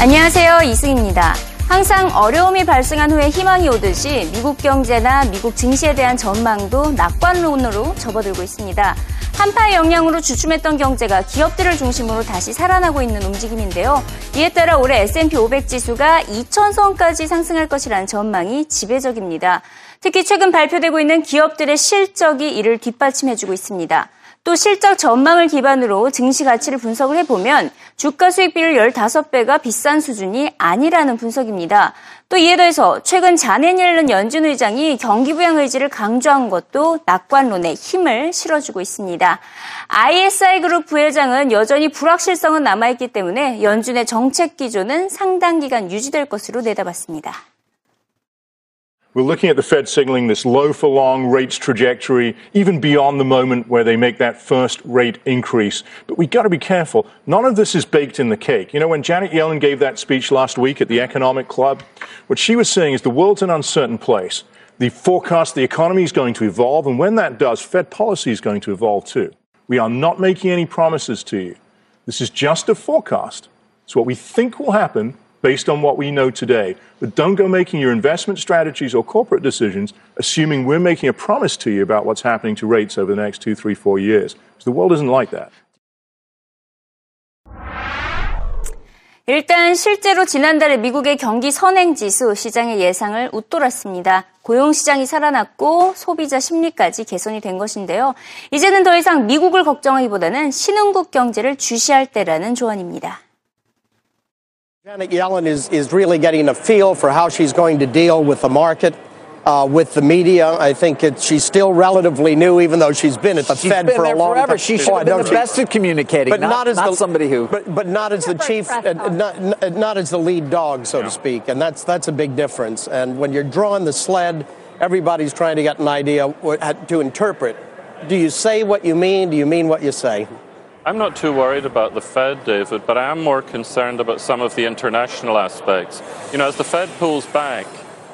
안녕하세요. 이승입니다. 항상 어려움이 발생한 후에 희망이 오듯이 미국 경제나 미국 증시에 대한 전망도 낙관론으로 접어들고 있습니다. 한파의 영향으로 주춤했던 경제가 기업들을 중심으로 다시 살아나고 있는 움직임인데요. 이에 따라 올해 S&P 500 지수가 2,000선까지 상승할 것이라는 전망이 지배적입니다. 특히 최근 발표되고 있는 기업들의 실적이 이를 뒷받침해주고 있습니다. 또 실적 전망을 기반으로 증시 가치를 분석을 해보면 주가 수익 비율 15배가 비싼 수준이 아니라는 분석입니다. 또 이에 더해서 최근 잔해 옐른 연준 의장이 경기 부양 의지를 강조한 것도 낙관론에 힘을 실어주고 있습니다. ISI 그룹 부회장은 여전히 불확실성은 남아있기 때문에 연준의 정책 기조는 상당 기간 유지될 것으로 내다봤습니다. We're looking at the Fed signaling this low for long rates trajectory, even beyond the moment where they make that first rate increase. But we've got to be careful. None of this is baked in the cake. You know, when Janet Yellen gave that speech last week at the Economic Club, what she was saying is the world's an uncertain place. The forecast, the economy is going to evolve, and when that does, Fed policy is going to evolve too. We are not making any promises to you. This is just a forecast. It's what we think will happen based on what we know today. But don't go making your investment strategies or corporate decisions assuming we're making a promise to you about what's happening to rates over the next two, three, four years. Because the world isn't like that. 일단 실제로 지난달에 미국의 경기 선행 지수 시장의 예상을 웃돌았습니다. 고용 시장이 살아났고 소비자 심리까지 개선이 된 것인데요. 이제는 더 이상 미국을 걱정하기보다는 신흥국 경제를 주시할 때라는 조언입니다. Janet Yellen is, is really getting a feel for how she's going to deal with the market, uh, with the media. I think it, she's still relatively new, even though she's been at the she's Fed been for there a long forever. time. She should have been the she, best at communicating, but not, not as not the, somebody who. But, but not as the chief, uh, not, not as the lead dog, so yeah. to speak, and that's that's a big difference. And when you're drawing the sled, everybody's trying to get an idea to interpret. Do you say what you mean? Do you mean what you say? I'm not too worried about the Fed, David, but I am more concerned about some of the international aspects. You know, as the Fed pulls back,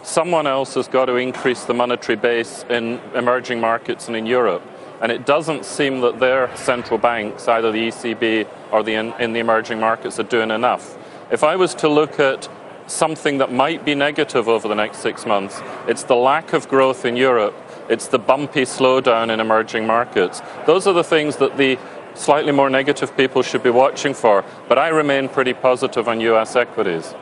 someone else has got to increase the monetary base in emerging markets and in Europe. And it doesn't seem that their central banks, either the ECB or the in, in the emerging markets, are doing enough. If I was to look at something that might be negative over the next six months, it's the lack of growth in Europe. It's the bumpy slowdown in emerging markets. Those are the things that the slightly more negative people should be watching for. But I remain pretty positive on US equities.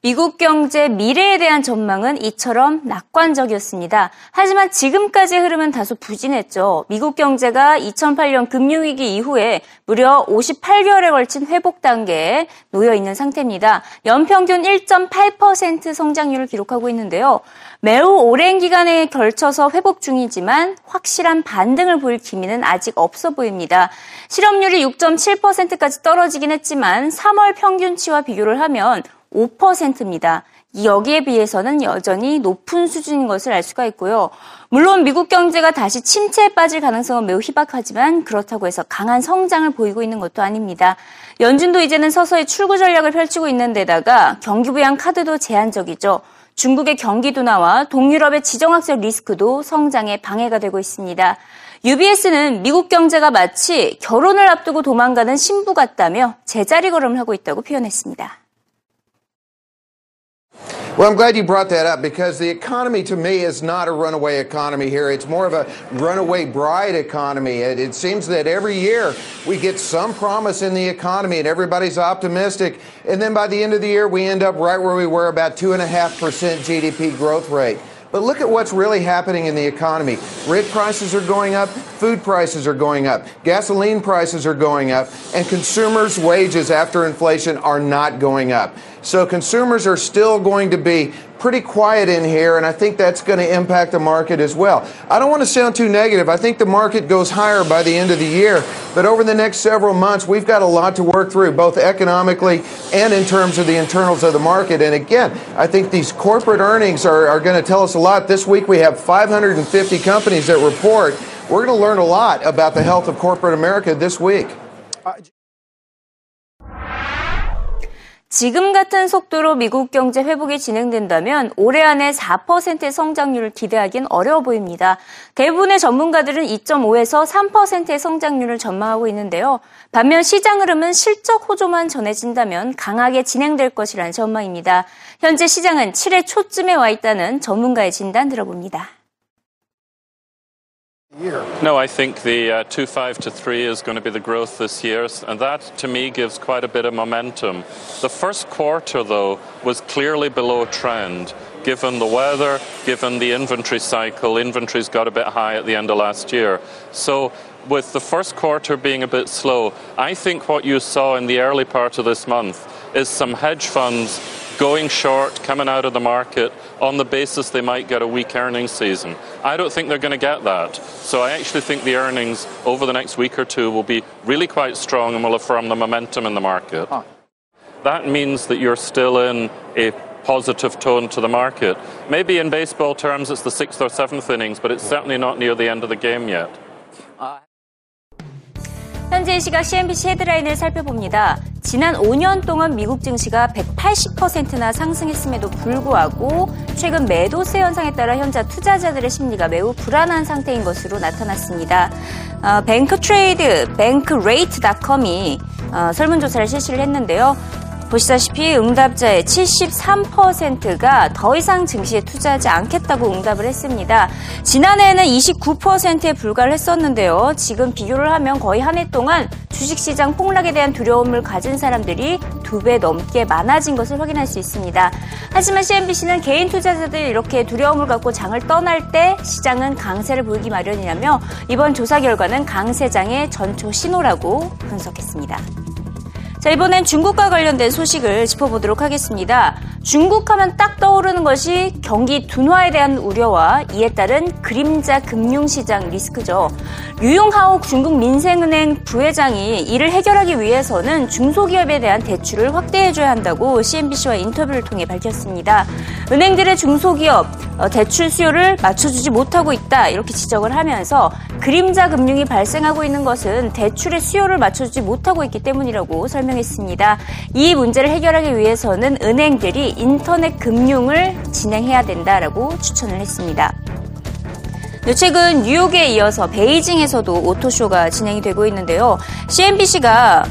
미국 경제 미래에 대한 전망은 이처럼 낙관적이었습니다. 하지만 지금까지의 흐름은 다소 부진했죠. 미국 경제가 2008년 금융위기 이후에 무려 58개월에 걸친 회복 단계에 놓여 있는 상태입니다. 연평균 1.8% 성장률을 기록하고 있는데요. 매우 오랜 기간에 걸쳐서 회복 중이지만 확실한 반등을 보일 기미는 아직 없어 보입니다. 실업률이 6.7%까지 떨어지긴 했지만 3월 평균치와 비교를 하면 5%입니다. 여기에 비해서는 여전히 높은 수준인 것을 알 수가 있고요. 물론 미국 경제가 다시 침체에 빠질 가능성은 매우 희박하지만 그렇다고 해서 강한 성장을 보이고 있는 것도 아닙니다. 연준도 이제는 서서히 출구 전략을 펼치고 있는 데다가 경기 부양 카드도 제한적이죠. 중국의 경기 둔화와 동유럽의 지정학적 리스크도 성장에 방해가 되고 있습니다. UBS는 미국 경제가 마치 결혼을 앞두고 도망가는 신부 같다며 제자리 걸음을 하고 있다고 표현했습니다. Well, I'm glad you brought that up because the economy to me is not a runaway economy here. It's more of a runaway bride economy. It, it, seems that every year we get some promise in the economy and everybody's optimistic. And then by the end of the year, we end up right where we were about 2.5% GDP growth rate. But look at what's really happening in the economy. Rent prices are going up, food prices are going up, gasoline prices are going up, and consumers' wages after inflation are not going up. So consumers are still going to be pretty quiet in here, and I think that's going to impact the market as well. I don't want to sound too negative. I think the market goes higher by the end of the year, but over the next several months, we've got a lot to work through, both economically and in terms of the internals of the market. And again, I think these corporate earnings are, are going to tell us a lot. This week, we have 550 companies that report. We're going to learn a lot about the health of corporate America this week. Uh, 지금 같은 속도로 미국 경제 회복이 진행된다면 올해 안에 4%의 성장률을 기대하기는 어려워 보입니다. 대부분의 전문가들은 2.5에서 3%의 성장률을 전망하고 있는데요. 반면 시장 흐름은 실적 호조만 전해진다면 강하게 진행될 것이라는 전망입니다. 현재 시장은 7회 초쯤에 와 있다는 전문가의 진단 들어봅니다. No, I think the uh, 2.5 to 3 is going to be the growth this year, and that to me gives quite a bit of momentum. The first quarter, though, was clearly below trend. Given the weather, given the inventory cycle, inventories got a bit high at the end of last year. So, with the first quarter being a bit slow, I think what you saw in the early part of this month is some hedge funds going short, coming out of the market on the basis they might get a weak earnings season. I don't think they're going to get that. So I actually think the earnings over the next week or two will be really quite strong and will affirm the momentum in the market. Huh. That means that you're still in a positive tone to the market. Maybe in baseball terms it's the sixth or seventh innings, but it's certainly not near the end of the game yet. 현재 시각 CNBC 헤드라인을 살펴봅니다. 지난 5년 동안 미국 증시가 180%나 상승했음에도 불구하고 최근 매도세 현상에 따라 현재 투자자들의 심리가 매우 불안한 상태인 것으로 나타났습니다. 어, 뱅크 트레이드, 뱅크레이트닷컴이 어, 설문조사를 실시를 했는데요. 보시다시피 응답자의 73%가 더 이상 증시에 투자하지 않겠다고 응답을 했습니다. 지난해에는 29%에 불과를 했었는데요. 지금 비교를 하면 거의 한 해 동안 주식시장 폭락에 대한 두려움을 가진 사람들이 두 배 넘게 많아진 것을 확인할 수 있습니다. 하지만 CNBC는 개인 투자자들이 이렇게 두려움을 갖고 장을 떠날 때 시장은 강세를 보이기 마련이라며 이번 조사 결과는 강세장의 전초 신호라고 분석했습니다. 자, 이번엔 중국과 관련된 소식을 짚어보도록 하겠습니다. 중국 하면 딱 떠오르는 것이 경기 둔화에 대한 우려와 이에 따른 그림자 금융시장 리스크죠. 류용하오 중국 민생은행 부회장이 이를 해결하기 위해서는 중소기업에 대한 대출을 확대해줘야 한다고 CNBC와 인터뷰를 통해 밝혔습니다. 은행들의 중소기업 어, 대출 수요를 맞춰주지 못하고 있다 이렇게 지적을 하면서 그림자 금융이 발생하고 있는 것은 대출의 수요를 맞춰주지 못하고 있기 때문이라고 설명했습니다. 이 문제를 해결하기 위해서는 은행들이 인터넷 금융을 진행해야 된다라고 추천을 했습니다. 최근 뉴욕에 이어서 베이징에서도 오토쇼가 진행이 되고 있는데요. CNBC가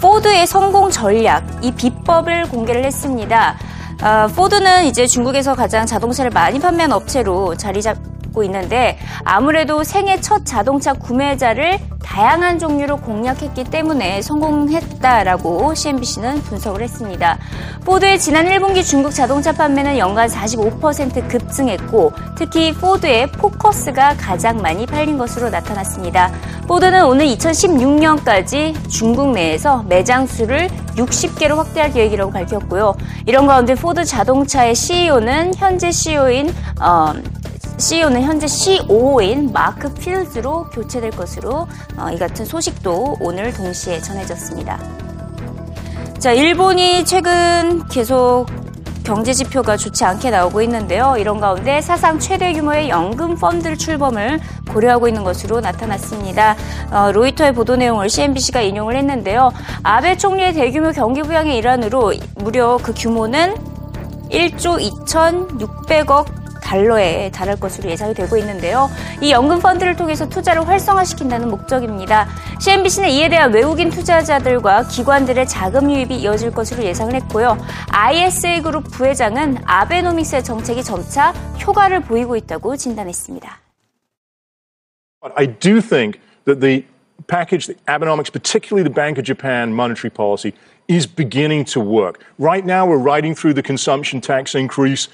포드의 성공 전략, 이 비법을 공개를 했습니다. 어, 포드는 이제 중국에서 가장 자동차를 많이 판매한 업체로 자리 잡 고 있는데 아무래도 생애 첫 자동차 구매자를 다양한 종류로 공략했기 때문에 성공했다라고 CNBC는 분석을 했습니다. 포드의 지난 1분기 중국 자동차 판매는 연간 45% 급증했고 특히 포드의 포커스가 가장 많이 팔린 것으로 나타났습니다. 포드는 오늘 2016년까지 중국 내에서 매장 수를 60개로 확대할 계획이라고 밝혔고요. 이런 가운데 포드 자동차의 CEO는 현재 CEO인 어, CEO는 현재 COO인 마크 필즈로 교체될 것으로 어, 이 같은 소식도 오늘 동시에 전해졌습니다. 자, 일본이 최근 계속 경제 지표가 좋지 않게 나오고 있는데요. 이런 가운데 사상 최대 규모의 연금 펀드 출범을 고려하고 있는 것으로 나타났습니다. 어, 로이터의 보도 내용을 CNBC가 인용을 했는데요. 아베 총리의 대규모 경기 부양의 일환으로 무려 그 규모는 1조 2,600억 달러에 달할 것으로 예상이 되고 있는데요. 이 연금 펀드를 통해서 투자를 활성화시킨다는 목적입니다. CNBC는 이에 대한 외국인 투자자들과 기관들의 자금 유입이 이어질 것으로 예상을 했고요. ISA 그룹 부회장은 아베노믹스의 정책이 점차 효과를 보이고 있다고 진단했습니다. I do think that the package, the Abenomics, particularly the Bank of Japan monetary policy, is beginning to work. Right now, we're riding through the consumption tax increase.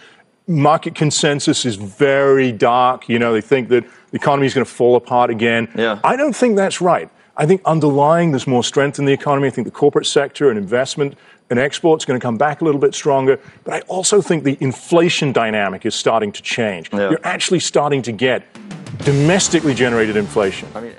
Market consensus is very dark. You know, they think that the economy is going to fall apart again. Yeah. I don't think that's right. I think underlying there's more strength in the economy. I think the corporate sector and investment and exports are going to come back a little bit stronger. But I also think the inflation dynamic is starting to change. Yeah. You're actually starting to get domestically generated inflation. I mean,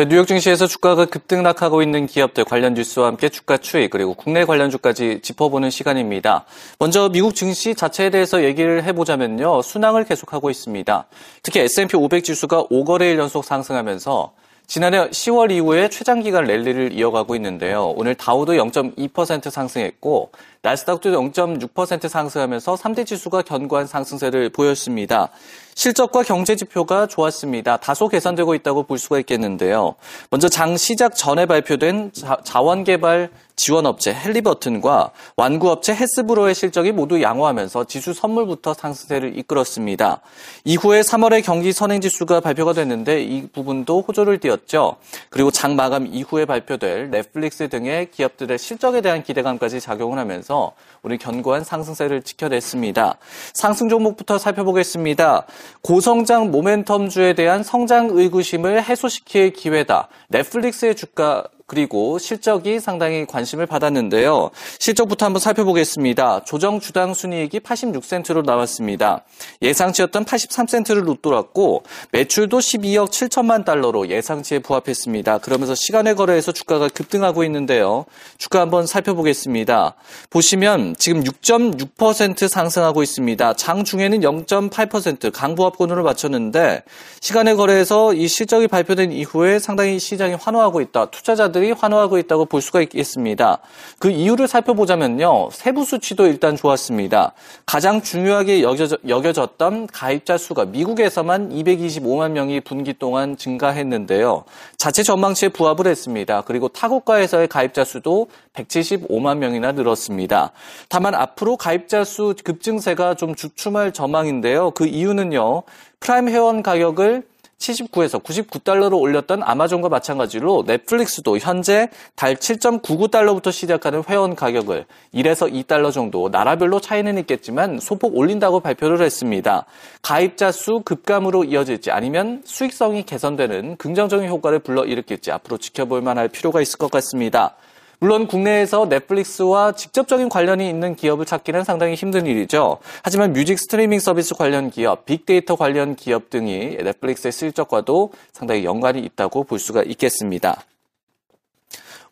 네, 뉴욕 증시에서 주가가 급등락하고 있는 기업들 관련 뉴스와 함께 주가 추이 그리고 국내 관련 주까지 짚어보는 시간입니다. 먼저 미국 증시 자체에 대해서 얘기를 해보자면요. 순항을 계속하고 있습니다. 특히 S&P 500 지수가 5거래일 연속 상승하면서 지난해 10월 이후에 최장기간 랠리를 이어가고 있는데요. 오늘 다우도 0.2% 상승했고 나스닥도 0.6% 상승하면서 3대 지수가 견고한 상승세를 보였습니다. 실적과 경제 지표가 좋았습니다. 다소 개선되고 있다고 볼 수가 있겠는데요. 먼저 장 시작 전에 발표된 자, 원개발 지원업체 헬리버튼과 완구업체 헤스브로의 실적이 모두 양호하면서 지수 선물부터 상승세를 이끌었습니다. 이후에 3월에 경기 선행지수가 발표가 됐는데 이 부분도 호조를 띄었죠. 그리고 장 마감 이후에 발표될 넷플릭스 등의 기업들의 실적에 대한 기대감까지 작용을 하면 서 우리 견고한 상승세를 지켜냈습니다. 상승 종목부터 살펴보겠습니다. 고성장 모멘텀주에 대한 성장 의구심을 해소시킬 기회다. 넷플릭스의 주가 그리고 실적이 상당히 관심을 받았는데요. 실적부터 한번 살펴보겠습니다. 조정 주당 순이익이 86센트로 나왔습니다. 예상치였던 83센트를 웃돌았고 매출도 12억 7천만 달러로 예상치에 부합했습니다. 그러면서 시간의 거래에서 주가가 급등하고 있는데요. 주가 한번 살펴보겠습니다. 보시면 지금 6.6% 상승하고 있습니다. 장 중에는 0.8% 강부합권으로 맞췄는데 시간의 거래에서 이 실적이 발표된 이후에 상당히 시장이 환호하고 있다. 투자자들 기업들이 환호하고 있다고 볼 수가 있겠습니다. 그 이유를 살펴보자면요. 세부 수치도 일단 좋았습니다. 가장 중요하게 여겨졌, 던 가입자 수가 미국에서만 225만 명이 분기 동안 증가했는데요. 자체 전망치에 부합을 했습니다. 그리고 타국가에서의 가입자 수도 175만 명이나 늘었습니다. 다만 앞으로 가입자 수 급증세가 좀 주춤할 전망인데요. 그 이유는요. 프라임 회원 가격을 79에서 99달러로 올렸던 아마존과 마찬가지로 넷플릭스도 현재 달 7.99달러부터 시작하는 회원 가격을 1에서 2달러 정도 나라별로 차이는 있겠지만 소폭 올린다고 발표를 했습니다. 가입자 수 급감으로 이어질지 아니면 수익성이 개선되는 긍정적인 효과를 불러일으킬지 앞으로 지켜볼 만할 필요가 있을 것 같습니다. 물론 국내에서 넷플릭스와 직접적인 관련이 있는 기업을 찾기는 상당히 힘든 일이죠. 하지만 뮤직 스트리밍 서비스 관련 기업, 빅데이터 관련 기업 등이 넷플릭스의 실적과도 상당히 연관이 있다고 볼 수가 있겠습니다.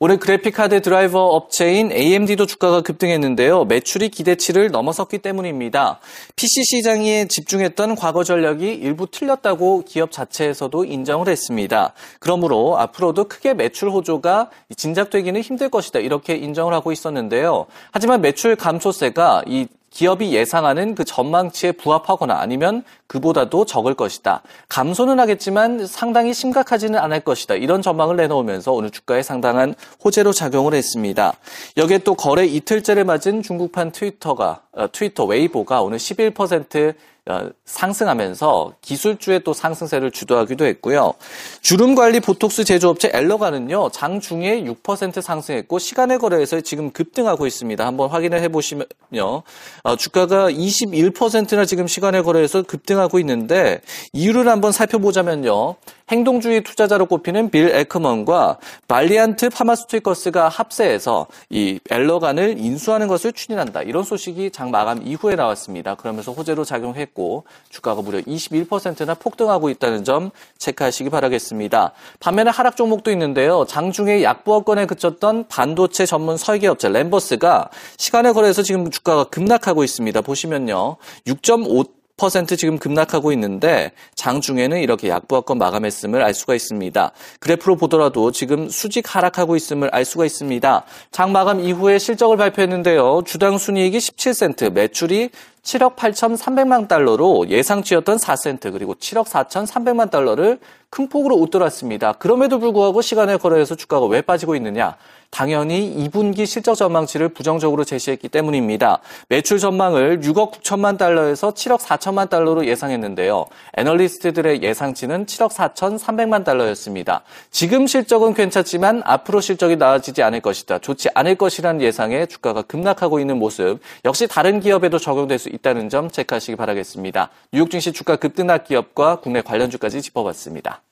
올해 그래픽카드 드라이버 업체인 AMD도 주가가 급등했는데요. 매출이 기대치를 넘어섰기 때문입니다. PC 시장에 집중했던 과거 전략이 일부 틀렸다고 기업 자체에서도 인정을 했습니다. 그러므로 앞으로도 크게 매출 호조가 진작되기는 힘들 것이다. 이렇게 인정을 하고 있었는데요. 하지만 매출 감소세가 이 기업이 예상하는 그 전망치에 부합하거나 아니면 그보다도 적을 것이다. 감소는 하겠지만 상당히 심각하지는 않을 것이다. 이런 전망을 내놓으면서 오늘 주가에 상당한 호재로 작용을 했습니다. 여기에 또 거래 이틀째를 맞은 중국판 트위터가 어, 트위터 웨이보가 오늘 11% 어, 상승하면서 기술주의 또 상승세를 주도하기도 했고요. 주름 관리 보톡스 제조업체 앨러간은요, 장 중에 6% 상승했고, 시간외 거래에서 지금 급등하고 있습니다. 한번 확인을 해보시면요. 어, 주가가 21%나 지금 시간외 거래에서 급등하고 있는데, 이유를 한번 살펴보자면요. 행동주의 투자자로 꼽히는 빌 애크먼과 발리안트 파마스티커스가 합세해서 이 엘러간을 인수하는 것을 추진한다. 이런 소식이 장 마감 이후에 나왔습니다. 그러면서 호재로 작용했고 주가가 무려 21%나 폭등하고 있다는 점 체크하시기 바라겠습니다. 반면에 하락 종목도 있는데요. 장중에 약부업권에 그쳤던 반도체 전문 설계업체 램버스가 시간에 거래해서 지금 주가가 급락하고 있습니다. 보시면요. 6.5 10% 지금 급락하고 있는데 장중에는 이렇게 약부합권 마감했음을 알 수가 있습니다. 그래프로 보더라도 지금 수직 하락하고 있음을 알 수가 있습니다. 장 마감 이후에 실적을 발표했는데요. 주당 순이익이 17센트, 매출이 7억 8,300만 달러로 예상치였던 4센트 그리고 7억 4,300만 달러를 큰 폭으로 웃돌았습니다. 그럼에도 불구하고 시간에 걸어서 주가가 왜 빠지고 있느냐? 당연히 2분기 실적 전망치를 부정적으로 제시했기 때문입니다. 매출 전망을 6억 9천만 달러에서 7억 4천만 달러로 예상했는데요. 애널리스트들의 예상치는 7억 4천 3백만 달러였습니다. 지금 실적은 괜찮지만 앞으로 실적이 나아지지 않을 것이다. 좋지 않을 것이라는 예상에 주가가 급락하고 있는 모습 역시 다른 기업에도 적용될 수 있다는 점 체크하시기 바라겠습니다. 뉴욕 증시 주가 급등락 기업과 국내 관련주까지 짚어봤습니다.